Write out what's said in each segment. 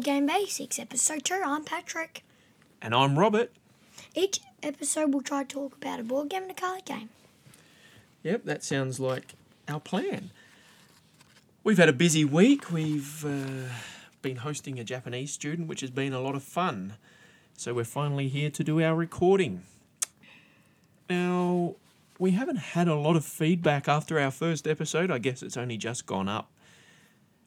Board Game Basics, episode 2. I'm Patrick. And I'm Robert. Each episode we'll try to talk about a board game and a card game. Yep, that sounds like our plan. We've had a busy week. We've uh, been hosting a Japanese student, which has been a lot of fun. So we're finally here to do our recording. Now, we haven't had a lot of feedback after our first episode. I guess it's only just gone up.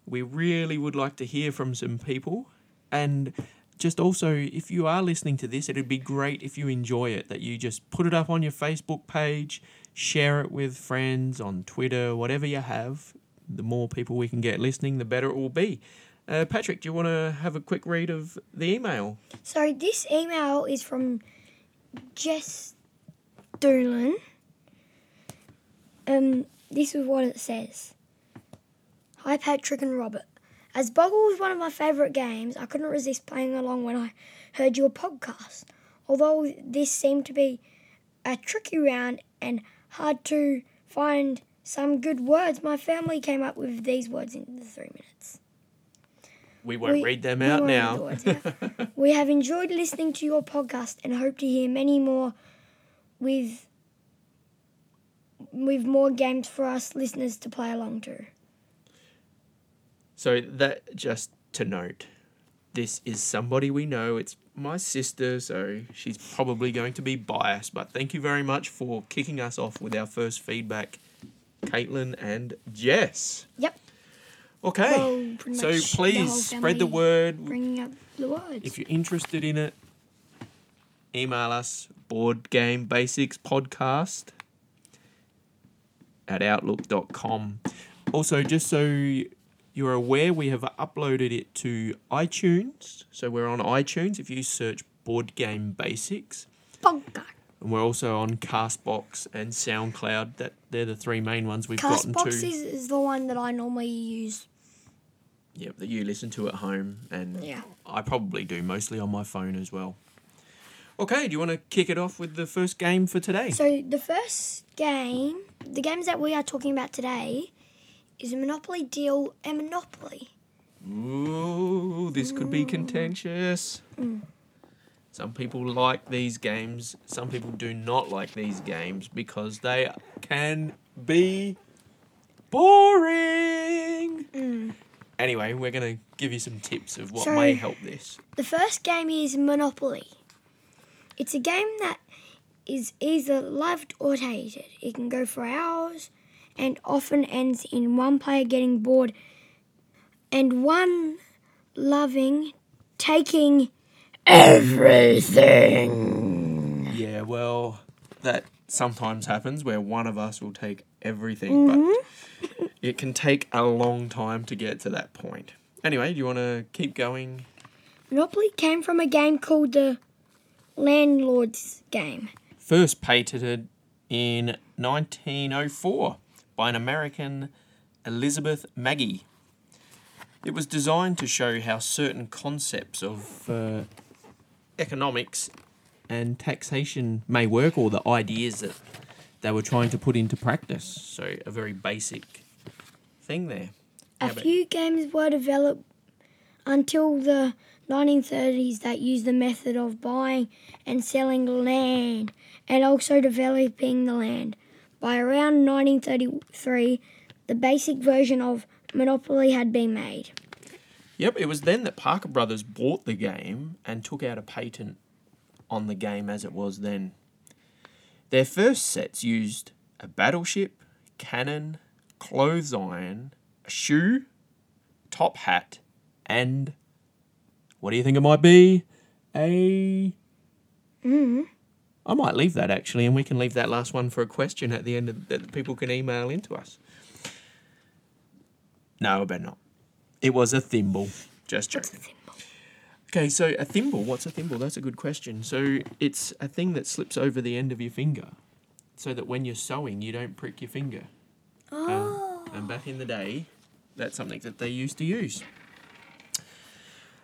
We really would like to hear from some people. And just also, if you are listening to this, it'd be great if you enjoy it, that you just put it up on your Facebook page, share it with friends on Twitter, whatever you have. The more people we can get listening, the better it will be. Uh, Patrick, do you want to have a quick read of the email? So this email is from Jess Doolin. Um, this is what it says. Hi Patrick and Robert. As Boggle was one of my favourite games, I couldn't resist playing along when I heard your podcast. Although this seemed to be a tricky round and hard to find some good words, my family came up with these words in the three minutes. We won't We- read them we out now. the words, yeah. we have enjoyed listening to your podcast and hope to hear many more with with more games for us listeners to play along to. So that just to note, this is somebody we know. It's my sister, so she's probably going to be biased. But thank you very much for kicking us off with our first feedback, Caitlin and Jess. Yep. Okay, Well, so much the please spread the word. Bringing up the words. If you're interested in it, email us board game basics podcast at outlook.com. Also, just so you're aware, we have uploaded it to iTunes. So we're on iTunes if you search board game basics. And we're also on Castbox and SoundCloud. That they're the three main ones we've gotten Castbox to. is, is the one that I normally use. Yep, that you listen to at home, and Yeah. I probably do mostly on my phone as well. Okay, do you want to kick it off with the first game for today? So the first game, the games that we are talking about today, is a Monopoly deal a Monopoly. Ooh, this could be contentious. Mm. Some people like these games, some people do not like these games because they can be boring. Mm. Anyway, we're going to give you some tips of what So- may help this. The first game is Monopoly. It's a game that is either loved or hated. It can go for hours and often ends in one player getting bored and one loving taking everything. Yeah, well, that sometimes happens where one of us will take everything, but mm-hmm. it can take a long time to get to that point. Anyway, do you want to keep going? Monopoly came from a game called the Landlord's Game. First patented in 1904 by an American Elizabeth Magie. It was designed to show how certain concepts of uh, economics and taxation may work, or the ideas that they were trying to put into practice. So, a very basic thing there. A How few games were developed until the 1930s that used the method of buying and selling land and also developing the land. By around 1933, the basic version of Monopoly had been made. Yep, it was then that Parker Brothers bought the game and took out a patent on the game as it was then. Their first sets used a battleship, cannon, clothes iron, a shoe, top hat, and what do you think it might be? A. Mm. I might leave that actually, and we can leave that last one for a question at the end of, that people can email into us. No, I better not. It was a thimble. Just joking. Okay, so a thimble. What's a thimble? That's a good question. So it's a thing that slips over the end of your finger, so that when you're sewing, you don't prick your finger. Oh. And back in the day, that's something that they used to use.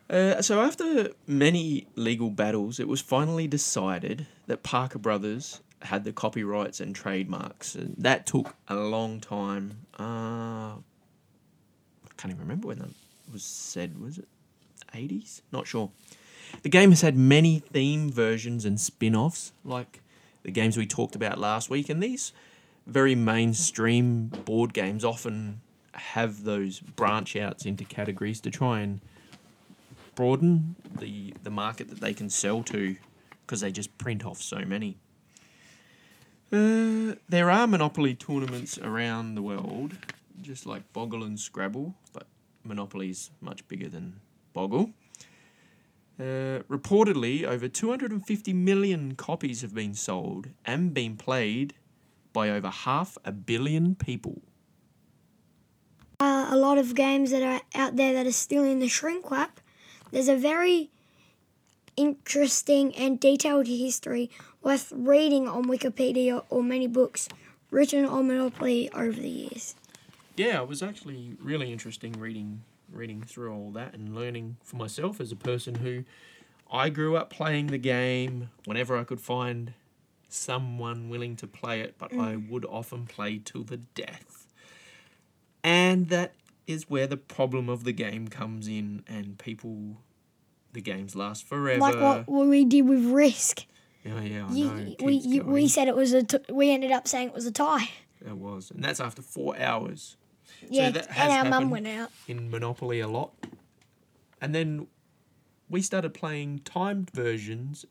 Uh, so after many legal battles, it was finally decided that Parker Brothers had the copyrights and trademarks, and that took a long time. Uh, I can't even remember when that was said. Was it 80s? Not sure. The game has had many theme versions and spin offs, like the games we talked about last week, and these very mainstream board games often have those branch outs into categories to try and broaden the, the market that they can sell to because they just print off so many. Uh, there are Monopoly tournaments around the world, just like Boggle and Scrabble, but Monopoly's much bigger than Boggle. Uh, reportedly, over 250 million copies have been sold and been played by over half a billion people. Uh, a lot of games that are out there that are still in the shrink wrap. There's a very interesting and detailed history worth reading on Wikipedia or many books written on Monopoly over the years. Yeah, it was actually really interesting reading reading through all that and learning for myself as a person who I grew up playing the game whenever I could find someone willing to play it, but I mm. would often play to the death. And that is where the problem of the game comes in, and people, the games last forever. Like what, what we did with Risk. Yeah, yeah, I You, know. we, you, we said it was a. T- we ended up saying it was a tie. It was, and that's after four hours. Yeah, that and has our mum went out. in Monopoly a lot. And then we started playing timed versions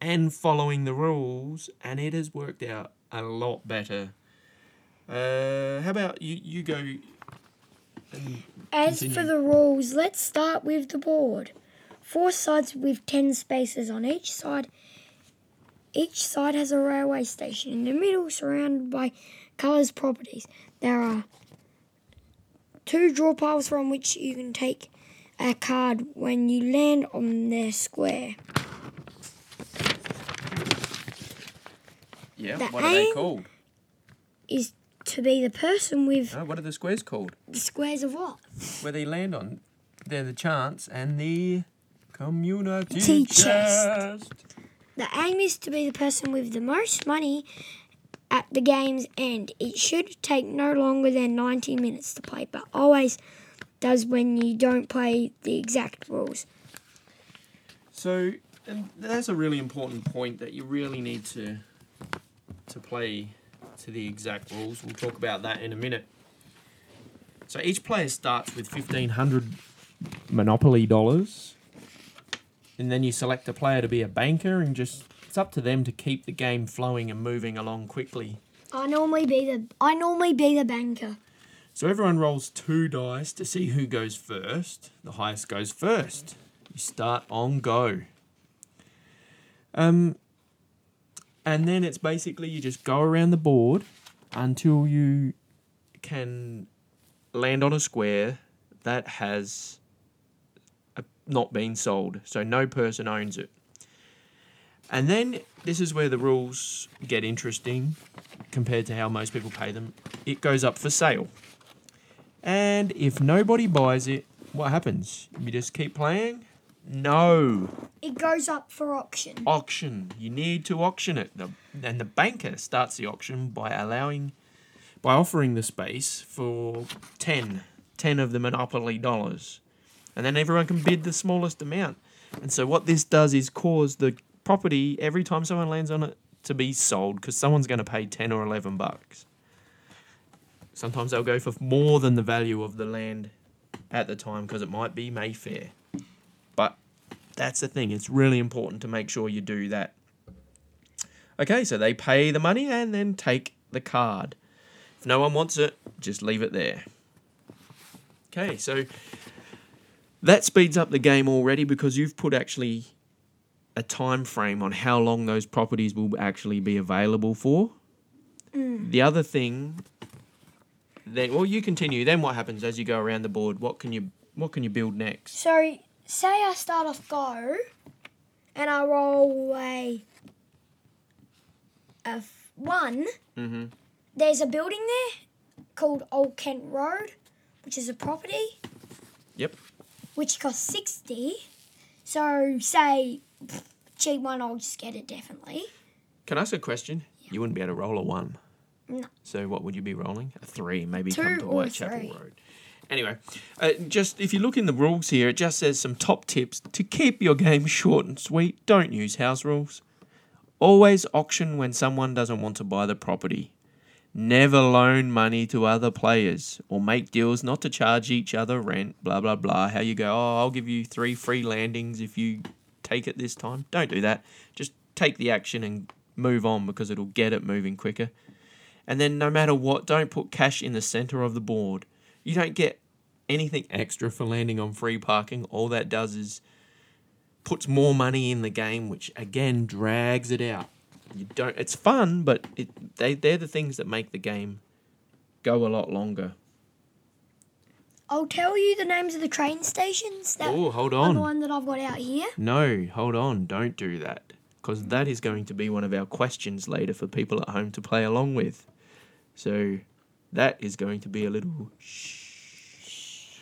and following the rules, and it has worked out a lot better. Uh, how about you? You go. And As for the rules, let's start with the board. Four sides with 10 spaces on each side. Each side has a railway station in the middle, surrounded by colours properties. There are two draw piles from which you can take a card when you land on their square. yeah, The what are they called? Is to be the person with Oh, what are the squares called? the squares of what? Where they land on? They're the chance and the community chest. chest. The aim is to be the person with the most money at the game's end. It should take no longer than 90 minutes to play, but always does when you don't play the exact rules. So and that's a really important point that you really need to to play to the exact rules. We'll talk about that in a minute. So each player starts with fifteen hundred Monopoly dollars, and then you select a player to be a banker, and just it's up to them to keep the game flowing and moving along quickly. I normally be the I normally be the banker. So everyone rolls two dice to see who goes first. The highest goes first. You start on go. Um, and then it's basically you just go around the board until you can land on a square that has not been sold. So no person owns it. And then this is where the rules get interesting compared to how most people pay them. It goes up for sale. And if nobody buys it, what happens? You just keep playing? No. It goes up for auction. Auction. You need to auction it. The, and the banker starts the auction by allowing, by offering the space for 10, 10 of the Monopoly dollars. And then everyone can bid the smallest amount. And so what this does is cause the property, every time someone lands on it, to be sold because someone's going to pay 10 or 11 bucks. Sometimes they'll go for more than the value of the land at the time because it might be Mayfair. But that's the thing, it's really important to make sure you do that. Okay, so they pay the money and then take the card. If no one wants it, just leave it there. Okay, so that speeds up the game already because you've put actually a time frame on how long those properties will actually be available for. The other thing then well you continue. Then what happens as you go around the board? What can you what can you build next? So, say I start off go and I roll a, a f- one. Mm-hmm. There's a building there called Old Kent Road, which is a property. Yep. Which costs 60. So, say, pff, cheap one, I'll just get it definitely. Can I ask a question? You wouldn't be able to roll a one. No. So what would you be rolling? A three, maybe Two come to Whitechapel. Road. Anyway, uh, just if you look in the rules here, it just says some top tips to keep your game short and sweet. Don't use house rules. Always auction when someone doesn't want to buy the property. Never loan money to other players or make deals not to charge each other rent, blah, blah, blah. How you go, oh, I'll give you three free landings if you take it this time. Don't do that. Just take the action and move on because it'll get it moving quicker. And then, no matter what, don't put cash in the center of the board. You don't get anything extra for landing on free parking. All that does is puts more money in the game, which again drags it out. You don't. It's fun, but it they they're the things that make the game go a lot longer. I'll tell you the names of the train stations that Oh, hold on. The one that I've got out here. No, hold on. Don't do that. Because that is going to be one of our questions later for people at home to play along with. So that is going to be a little shh.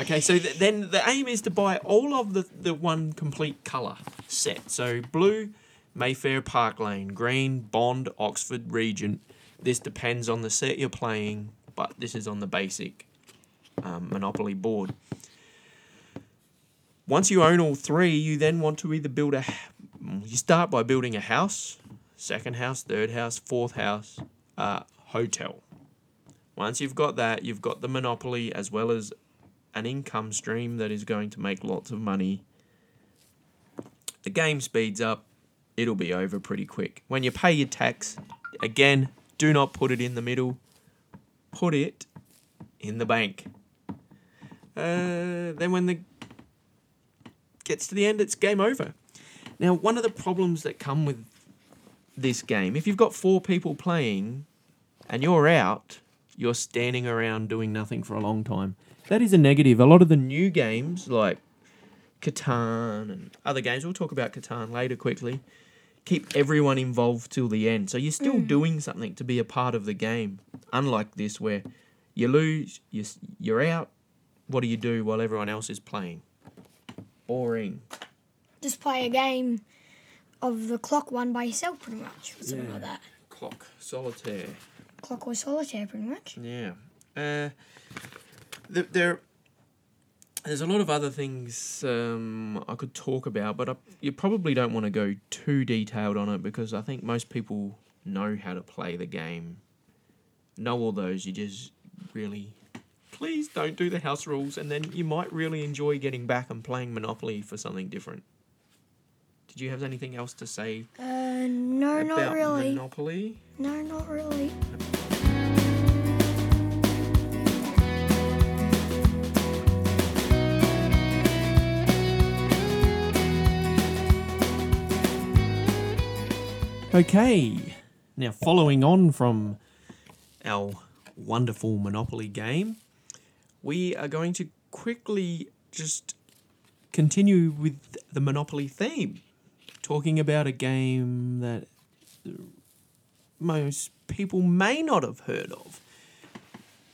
Okay, so th- then the aim is to buy all of the, the one complete colour set. So blue, Mayfair Park Lane, green, Bond, Oxford, Regent. This depends on the set you're playing, but this is on the basic um, Monopoly board. Once you own all three, you then want to either build a. You start by building a house, second house, third house, fourth house, uh, hotel. Once you've got that, you've got the monopoly as well as an income stream that is going to make lots of money. The game speeds up, it'll be over pretty quick. When you pay your tax, again, do not put it in the middle, put it in the bank. Uh, then when the gets to the end, it's game over. Now, one of the problems that come with this game, if you've got four people playing and you're out, you're standing around doing nothing for a long time. That is a negative. A lot of the new games, like Catan and other games, we'll talk about Catan later quickly, keep everyone involved till the end. So you're still doing something to be a part of the game. Unlike this, where you lose, you you're out, what do you do while everyone else is playing? Boring. Just play a game of the clock one by yourself, pretty much, or something Yeah. like that. Clock, solitaire. Clock or solitaire, pretty much. Yeah. Uh, th- there, there's a lot of other things um, I could talk about, but I, you probably don't want to go too detailed on it because I think most people know how to play the game. Know all those. You just really, please don't do the house rules, and then you might really enjoy getting back and playing Monopoly for something different. Did you have anything else to say Uh, no, about not really. Monopoly? No, not really. Okay, now following on from our wonderful Monopoly game, we are going to quickly just continue with the Monopoly theme, talking about a game that most people may not have heard of.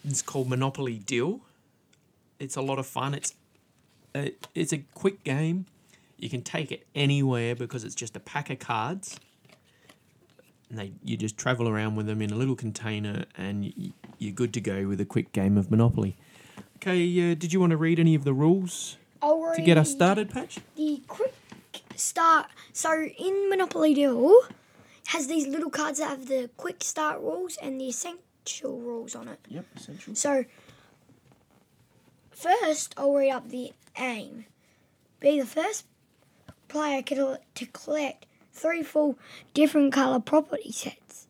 It's called Monopoly Deal. It's a lot of fun. It's a, it's a quick game. You can take it anywhere because it's just a pack of cards and they you just travel around with them in a little container and y- you're good to go with a quick game of Monopoly. Okay, uh, did you want to read any of the rules I'll to get us started, Patch? The quick start. So in Monopoly Deal, has these little cards that have the quick start rules and the essential rules on it. Yep, essential. So first, I'll read up the aim. Be the first player to to collect three full different color property sets.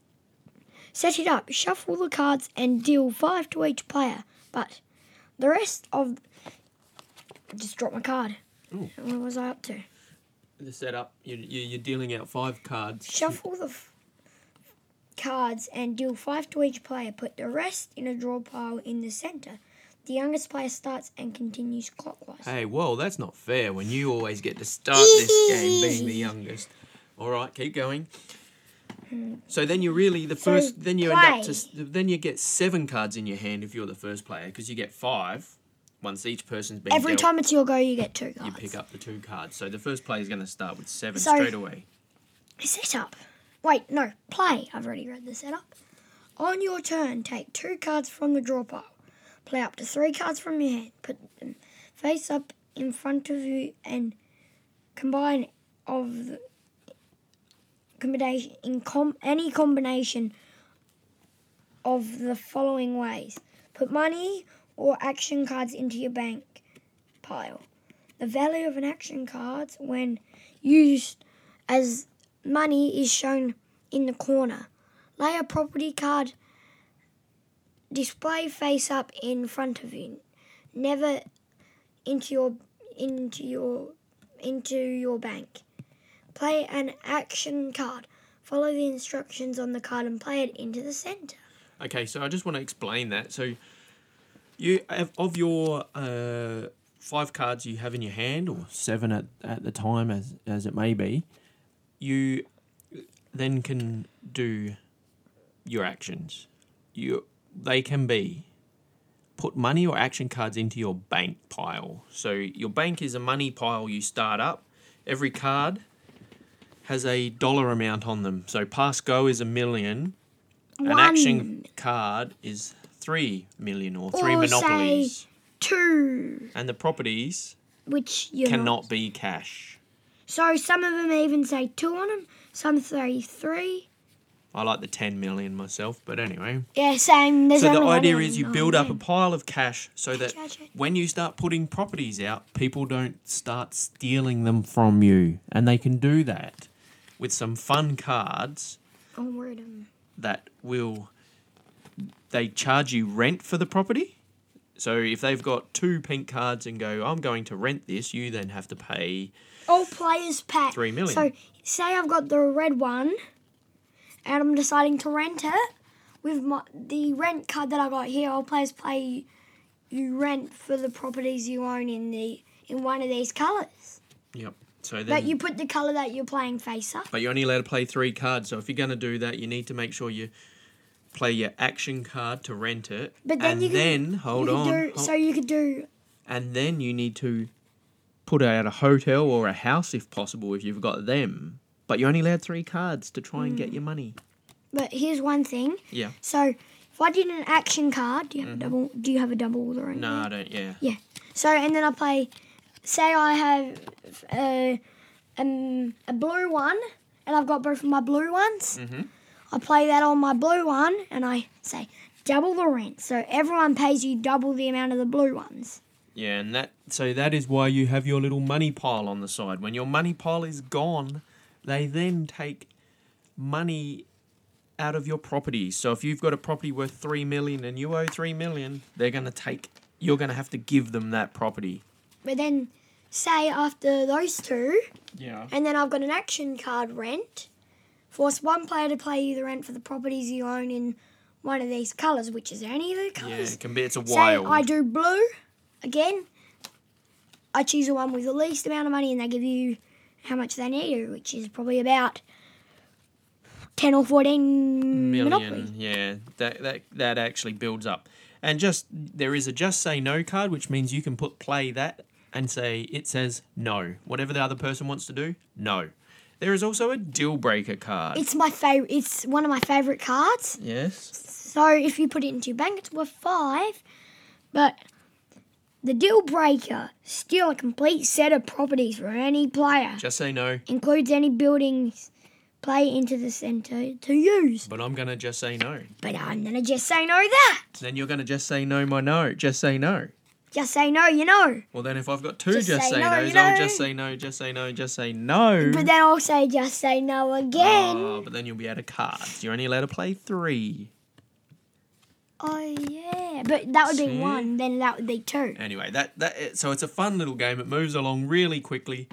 Set it up, shuffle the cards, and deal five to each player. But the rest of I just dropped my card. Ooh. What was I up to? The setup, you, you, you're dealing out five cards. Shuffle the f- cards and deal five to each player. Put the rest in a draw pile in the center. The youngest player starts and continues clockwise. Hey, whoa, that's not fair when you always get to start this game being the youngest. All right, keep going. So then you really the So first then you end up to then you get seven cards in your hand if you're the first player because you get five once each person's been Every dealt. time it's your go, you get two you pick up the two cards. So the first player is going to start with seven So- straight away. Setup. Wait, no, play. I've already read the setup. On your turn, take two cards from the draw pile. Play up to three cards from your hand. Put them face up in front of you and combine of the combination in com- any combination of the following ways. Put money or action cards into your bank pile. The value of an action card when used as money is shown in the corner. Lay a property card display face up in front of you. Never into your into your into your bank. Play an action card. Follow the instructions on the card and play it into the center. Okay, so I just want to explain that. So, you have, of your uh, five cards you have in your hand, or seven at, at the time, as as it may be, you then can do your actions. You they can be put money or action cards into your bank pile. So your bank is a money pile you start up. Every card has a dollar amount on them. So pass go is a million. An action card is three million or three Or say- monopolies. Two, And the properties which you cannot be cash. So some of them even say two on them. Some say three. I like the 10 million myself, but anyway. Yeah, same. There's So the idea is you build up a pile of cash so that when you start putting properties out, people don't start stealing them from you. And they can do that with some fun cards Oh, word them. that will they charge you rent for the property. So if they've got two pink cards and go, I'm going to rent this, you then have to pay All players pack. Three million. So say I've got the red one, and I'm deciding to rent it with my the rent card that I got here. All players play. You rent for the properties you own in the in one of these colours. Yep. So then But you put the colour that you're playing face up. But you're only allowed to play three cards. So if you're going to do that, you need to make sure you play your action card to rent it. But then and you could- then hold you could on. Do, hol- so you could do and then you need to put out a hotel or a house if possible if you've got them. But you're only allowed three cards to try and Mm. get your money. But here's one thing. Yeah. So if I did an action card, do you have a double? Do you have a double or anything? No, I don't. Yeah. Yeah. So and then I play. Say I have uh, um, a blue one, and I've got both of my blue ones. Mhm. I play that on my blue one, and I say double the rent. So everyone pays you double the amount of the blue ones. Yeah, and that so that is why you have your little money pile on the side. When your money pile is gone, they then take money out of your property. So if you've got a property worth 3 million and you owe 3 million, they're going to take you're going to have to give them that property. But then, say after those two, Yeah. and then I've got an action card rent. Force one player to pay you the rent for the properties you own in one of these colours, which is any of the colours. Yeah, it can be it's a wild. Say. I do blue again. I choose the one with the least amount of money, and they give you how much they need, which is probably about ten or fourteen million. Monopoly. Yeah, that that that actually builds up. And just there is a just say no card, which means you can put play that and say it says no. Whatever the other person wants to do, no. There is also a deal breaker card. It's my favorite. It's one of my favorite cards. yes. So if you put it into your bank, it's worth five. But the deal breaker steal a complete set of properties for any player. Just say no. Includes any buildings play into the centre to use. But I'm gonna just say no. But I'm gonna just say no that. Then you're gonna just say no, my no. Just say no. Just say no, you know. Well, then if I've got two Just just, say say, no, no's, you know. I'll just say no, just say no, just say no. But then I'll say just say no again. Oh, but then you'll be out of cards. You're only allowed to play three. Oh yeah, but that would be one. Then that would be two. Anyway, that that so it's a fun little game. It moves along really quickly.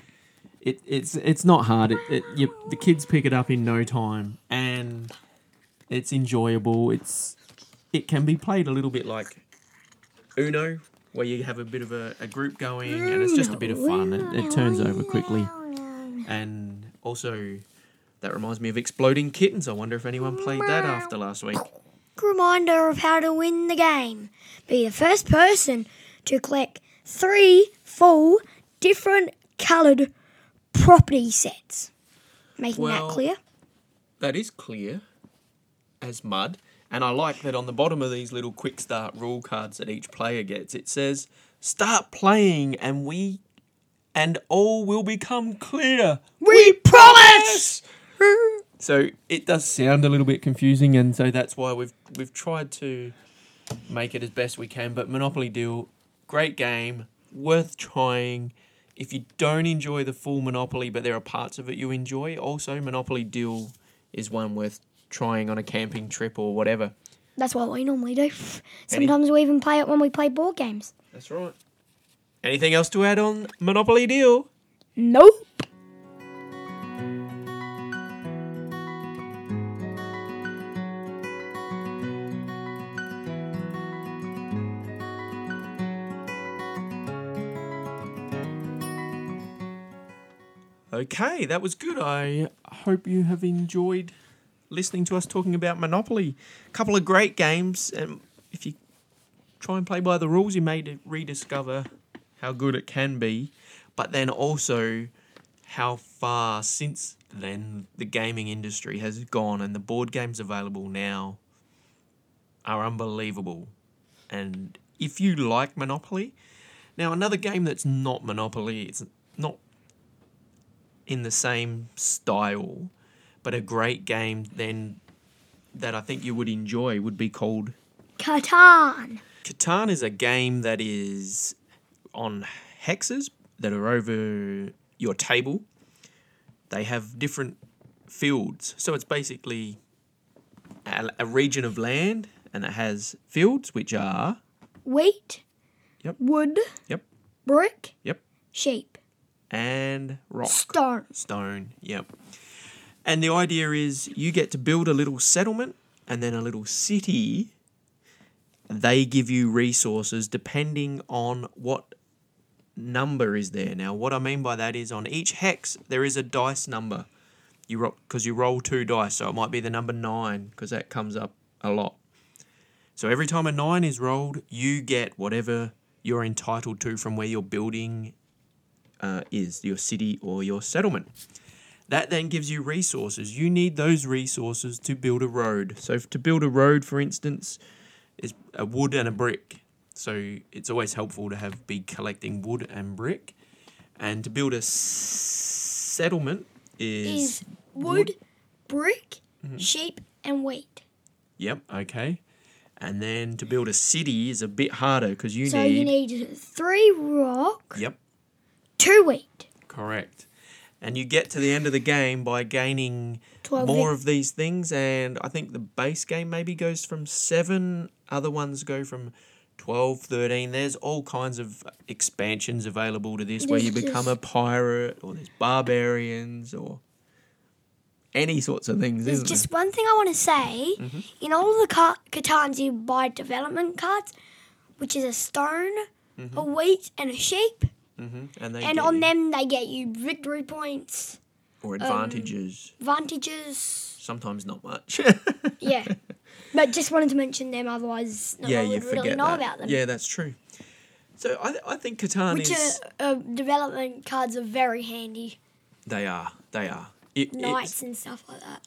It it's it's not hard. It, it you, the kids pick it up in no time, and it's enjoyable. It's it can be played a little bit like Uno, where you have a bit of a, a group going, and it's just a bit of fun. It, it turns over quickly, and also that reminds me of Exploding Kittens. I wonder if anyone played that after last week. Reminder of how to win the game: be the first person to collect three full different coloured property sets. Making Well, that clear. That is clear. as mud. And I like that on the bottom of these little quick start rule cards that each player gets, it says, "Start playing, and we, and all will become clear. We promise! So it does sound a little bit confusing, and so that's why we've we've tried to make it as best we can. But Monopoly Deal, great game, worth trying. If you don't enjoy the full Monopoly, but there are parts of it you enjoy, also Monopoly Deal is one worth trying on a camping trip or whatever. That's what we normally do. Sometimes we even play it when we play board games. That's right. Anything else to add on Monopoly Deal? Nope. Okay, that was good. I hope you have enjoyed listening to us talking about Monopoly. A couple of great games, and if you try and play by the rules, you may rediscover how good it can be, but then also how far since then the gaming industry has gone, and the board games available now are unbelievable. And if you like Monopoly, now another game that's not Monopoly, it's not in the same style, but a great game then that I think you would enjoy would be called Catan. Catan is a game that is on hexes that are over your table. They have different fields. So it's basically a, a region of land and it has fields which are Wheat. Yep. Wood. Yep. Brick. Yep. Sheep. and rock. Stone. Stone, yep. And the idea is you get to build a little settlement and then a little city. They give you resources depending on what number is there. Now, what I mean by that is on each hex there is a dice number. You because you roll two dice, so it might be the number nine because that comes up a lot. So every time a nine is rolled, you get whatever you're entitled to from where you're building uh, is your city or your settlement. That then gives you resources. You need those resources to build a road. So, to build a road, for instance, is a wood and a brick. So, it's always helpful to have be collecting wood and brick. And to build a s- settlement is. Is wood, brick, Mm-hmm. sheep, and wheat. Yep, okay. And then to build a city is a bit harder because you So need. So, you need three rock, Yep, two wheat, correct. And you get to the end of the game by gaining more of these things and i think the base game maybe goes from 7 other ones go from 12 13 there's all kinds of expansions available to this where you become a pirate or there's barbarians or any sorts of things There's just one thing I want to say. Mm-hmm. In all the Catans, you buy development cards, which is a stone, Mm-hmm. a wheat, and a sheep. There hmm and they And on you- them, they get you victory points, or advantages advantages. sometimes not much Yeah. but just wanted to mention them, otherwise, no yeah one you would really know that about them. yeah that's true so i, th- I think catan Which is are, uh, development cards are very handy. they are they are it, Knights and stuff like that.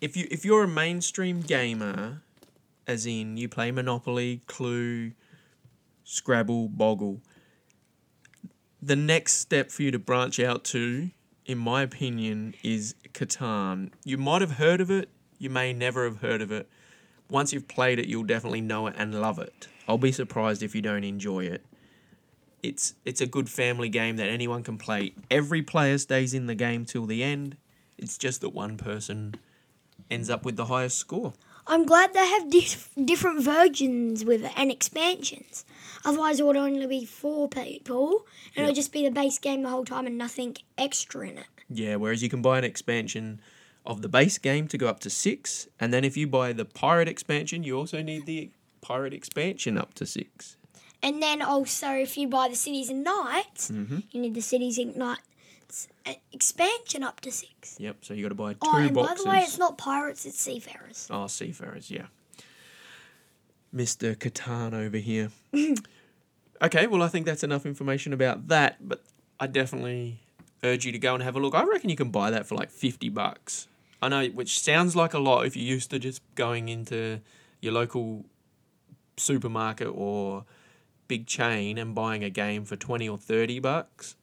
if you if you're a mainstream gamer, as in you play Monopoly, Clue, Scrabble, Boggle, the next step for you to branch out to, in my opinion, is Catan. You might have heard of it, you may never have heard of it. Once you've played it, you'll definitely know it and love it. I'll be surprised if you don't enjoy it. It's it's a good family game that anyone can play. Every player stays in the game till the end. It's just that one person ends up with the highest score. I'm glad they have dif- different versions with it and expansions. Otherwise, it would only be four people, and it would just be the base game the whole time and nothing extra in it. Yeah, whereas you can buy an expansion of the base game to go up to six, and then if you buy the pirate expansion, you also need the pirate expansion up to six. And then also, if you buy the Cities and Knights, Mm-hmm. you need the Cities and Uh, expansion up to six. Yep, so you got to buy two Oh, and boxes. by the way, it's not pirates; it's seafarers. Oh, seafarers, yeah. Mr. Catan over here. okay, well, I think that's enough information about that, but I definitely urge you to go and have a look. I reckon you can buy that for like 50 bucks. I know, which sounds like a lot if you're used to just going into your local supermarket or big chain and buying a game for 20 or 30 bucks.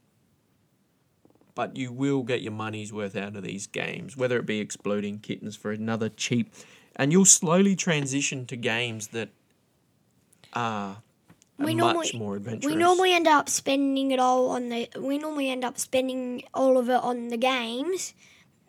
But you will get your money's worth out of these games, whether it be Exploding Kittens for another cheap. And you'll slowly transition to games that are We much normally- more adventurous. We normally end up spending it all on the. We normally end up spending all of it on the games.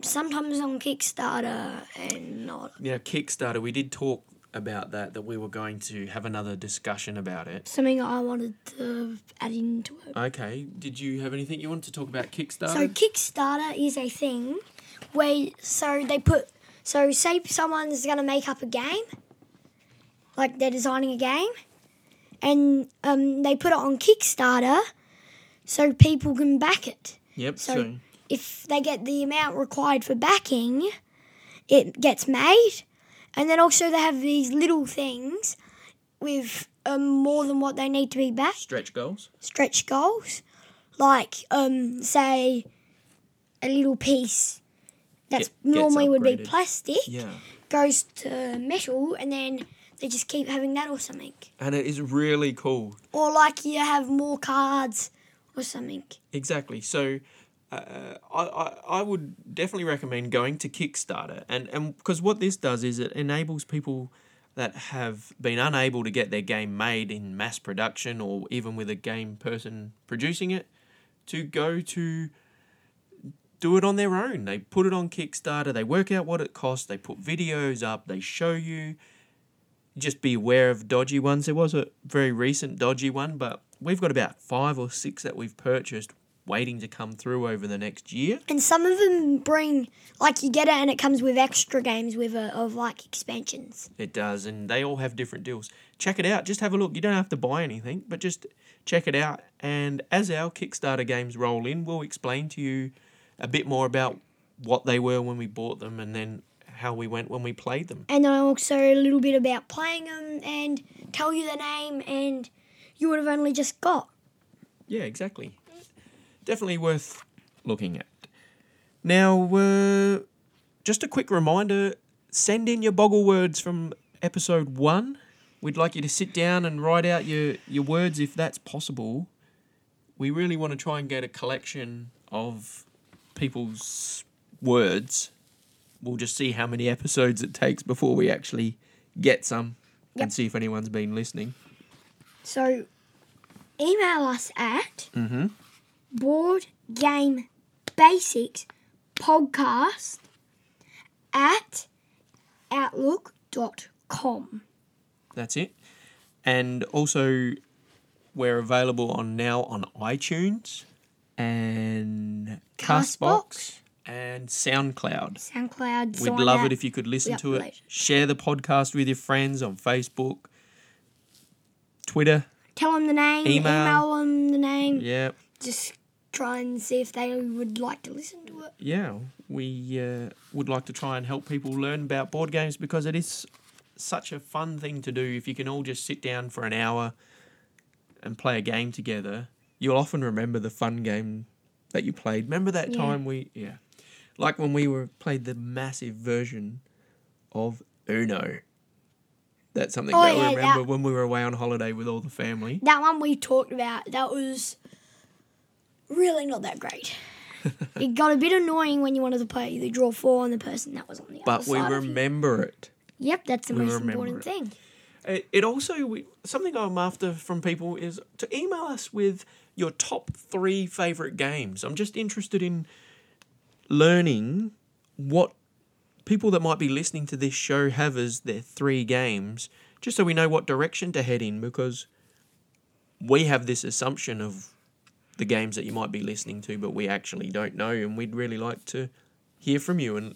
Sometimes on Kickstarter and not. Yeah, Kickstarter, we did talk about that, that we were going to have another discussion about it. Something I wanted to add into it. Okay, did you have anything you wanted to talk about Kickstarter? So Kickstarter is a thing where so they put so say someone's gonna make up a game, like they're designing a game, and um, they put it on Kickstarter, so people can back it. yep, so- so, If they get the amount required for backing, it gets made, and then also they have these little things with um, more than what they need to be backed stretch goals. stretch goals, like um, say a little piece that normally would be plastic Yeah. goes to metal, and then they just keep having that or something. And it is really cool. Or like you have more cards or something. Exactly. So uh, I, I, I would definitely recommend going to Kickstarter. And because what this does is it enables people that have been unable to get their game made in mass production or even with a game person producing it to go to do it on their own. They put it on Kickstarter, they work out what it costs, they put videos up, they show you. Just be aware of dodgy ones. There was a very recent dodgy one, but we've got about five or six that we've purchased waiting to come through over the next year. And some of them bring like you get it, and it comes with extra games with it of like expansions. It does, and they all have different deals. Check it out. Just have a look. You don't have to buy anything, but just check it out. And as our Kickstarter games roll in, we'll explain to you a bit more about what they were when we bought them and then how we went when we played them. And then also a little bit about playing them and tell you the name, and you would have only just got. Yeah, exactly. Definitely worth looking at. Now, uh, just a quick reminder send in your boggle words from episode one. We'd like you to sit down and write out your, your words if that's possible. We really want to try and get a collection of people's words. We'll just see how many episodes it takes before we actually get some Yep. and see if anyone's been listening. So, email us at Mm-hmm. Board game basics podcast at outlook.com. That's it. And also, we're available on now on iTunes and Castbox Castbox. and SoundCloud. SoundCloud. We'd love it if you could listen to it. later. Share the podcast with your friends on Facebook, Twitter. Tell them the name, Email. email, them the name. Yeah, Just try and see if they would like to listen to it. yeah. We uh, would like to try and help people learn about board games because it is such a fun thing to do. If you can all just sit down for an hour and play a game together, you'll often remember the fun game that you played. Remember that Yeah. time we yeah, like when we were played the massive version of Uno. That's something Oh, that yeah, we remember that- when we were away on holiday with all the family. That one we talked about, that was really not that great. it got a bit annoying when you wanted to play the draw four on the person that was on the But other we side. of you. remember it. Yep, that's the we most important it. thing. It, it also we, something I'm after from people is to email us with your top three favorite games. I'm just interested in learning what people that might be listening to this show have as their three games, just so we know what direction to head in. Because we have this assumption of the games that you might be listening to, but we actually don't know, and we'd really like to hear from you and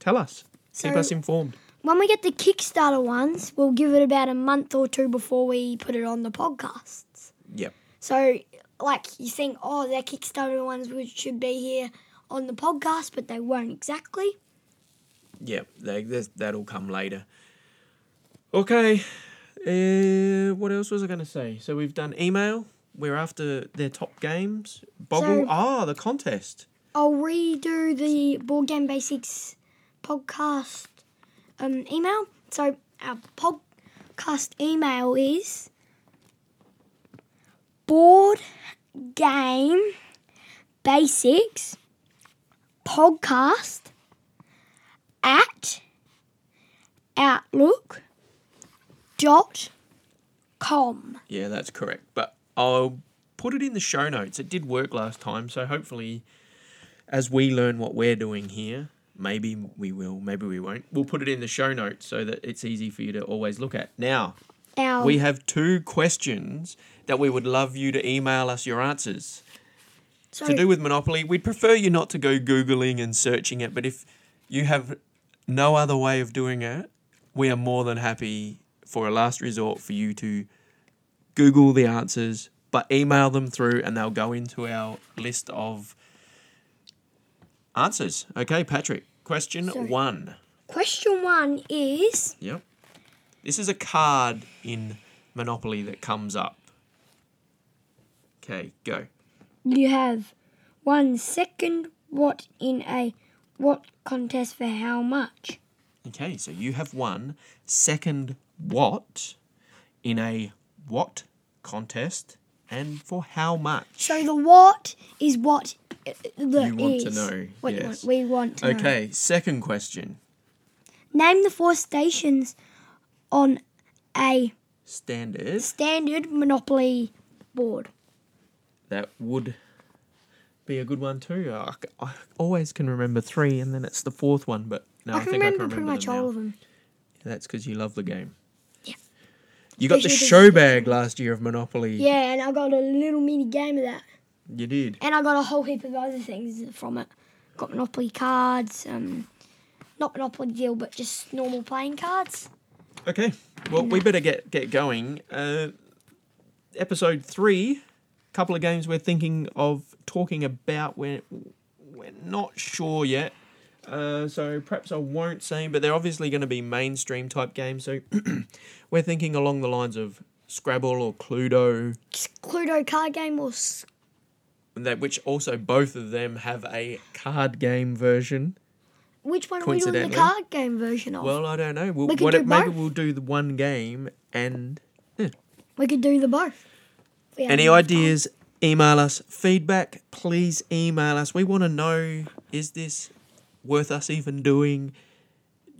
tell us, keep us informed. When we get the Kickstarter ones, we'll give it about a month or two before we put it on the podcasts. Yep. So, like, you think, oh, they're Kickstarter ones which should be here on the podcast, but they won't exactly. Yeah, they, that'll come later. Okay, uh, what else was I going to say? So we've done email. We're after their top games. Boggle. So- ah, the contest. I'll redo the Board Game Basics podcast um, email. So our podcast email is board game basics podcast at outlook dot com. Yeah, that's correct. But I'll put it in the show notes. It did work last time, so hopefully, as we learn what we're doing here, maybe we will, maybe we won't. We'll put it in the show notes so that it's easy for you to always look at. Now, Our we have two questions that we would love you to email us your answers. so to do with Monopoly, we'd prefer you not to go Googling and searching it, but if you have no other way of doing it, we are more than happy for a last resort for you to Google the answers, but email them through and they'll go into our list of answers. Okay, Patrick, question Sorry. one. question one is Yep. This is a card in Monopoly that comes up. Okay, go. you have won second what in a what contest for how much? Okay, so you have won second what in a what contest and for how much? So the what is what the You want to is. know, What you yes. want- we want to know. Okay, second question. Name the four stations on a Standard. standard Monopoly board. That would be a good one too. I always can remember three and then it's the fourth one, but no, I, I think remember I can pretty remember much them all now. of them. That's because you love the game. You got the the- show bag last year of Monopoly. Yeah, and I got a little mini game of that. You did. And I got a whole heap of other things from it. Got Monopoly cards, um, not Monopoly deal, but just normal playing cards. Okay. Well, we better get get going. Uh, episode three, couple of games we're thinking of talking about. We're we're not sure yet. Uh, so perhaps I won't say, but they're obviously going to be mainstream type games. So we're thinking along the lines of Scrabble or Cluedo, Cluedo card game or s- that which also both of them have a card game version. which one are we doing the card game version of? Well, I don't know. We'll, We could what do if- maybe we'll do the one game and we could do the both. Any ideas? Email us. Feedback, please email us. We want to know is this worth us even doing?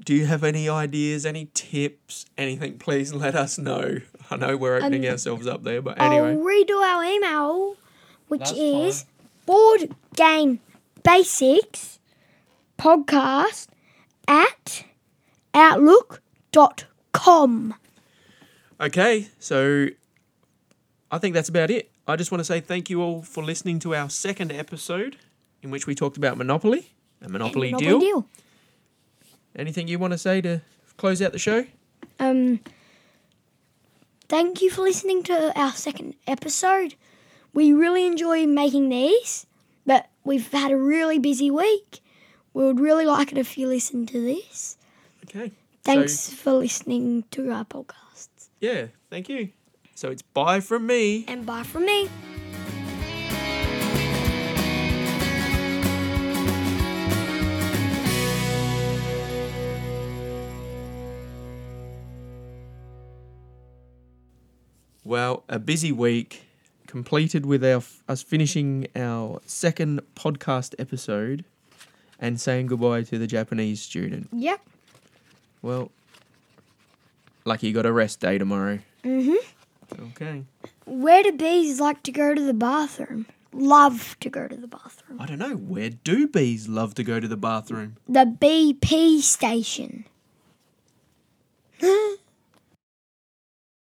Do you have any ideas, any tips, anything? Please let us know. I know we're opening Um, ourselves up there, but anyway. I'll redo our email, which That's is board game basics podcast at outlook.com. Okay, so I think that's about it. I just want to say thank you all for listening to our second episode in which we talked about Monopoly, a Monopoly, Monopoly deal. Anything you want to say to close out the show? Um, thank you for listening to our second episode. We really enjoy making these, but we've had a really busy week. We would really like it if you listen to this. Okay. Thanks So, for listening to our podcasts. yeah, thank you. So it's bye from me. And bye from me. Well, a busy week completed with our us finishing our second podcast episode and saying goodbye to the Japanese student. Yep. Well, lucky you got a rest day tomorrow. Mhm. Okay. Where do bees like to go to the bathroom? Love to go to the bathroom. I don't know. Where do bees love to go to the bathroom? The BP station.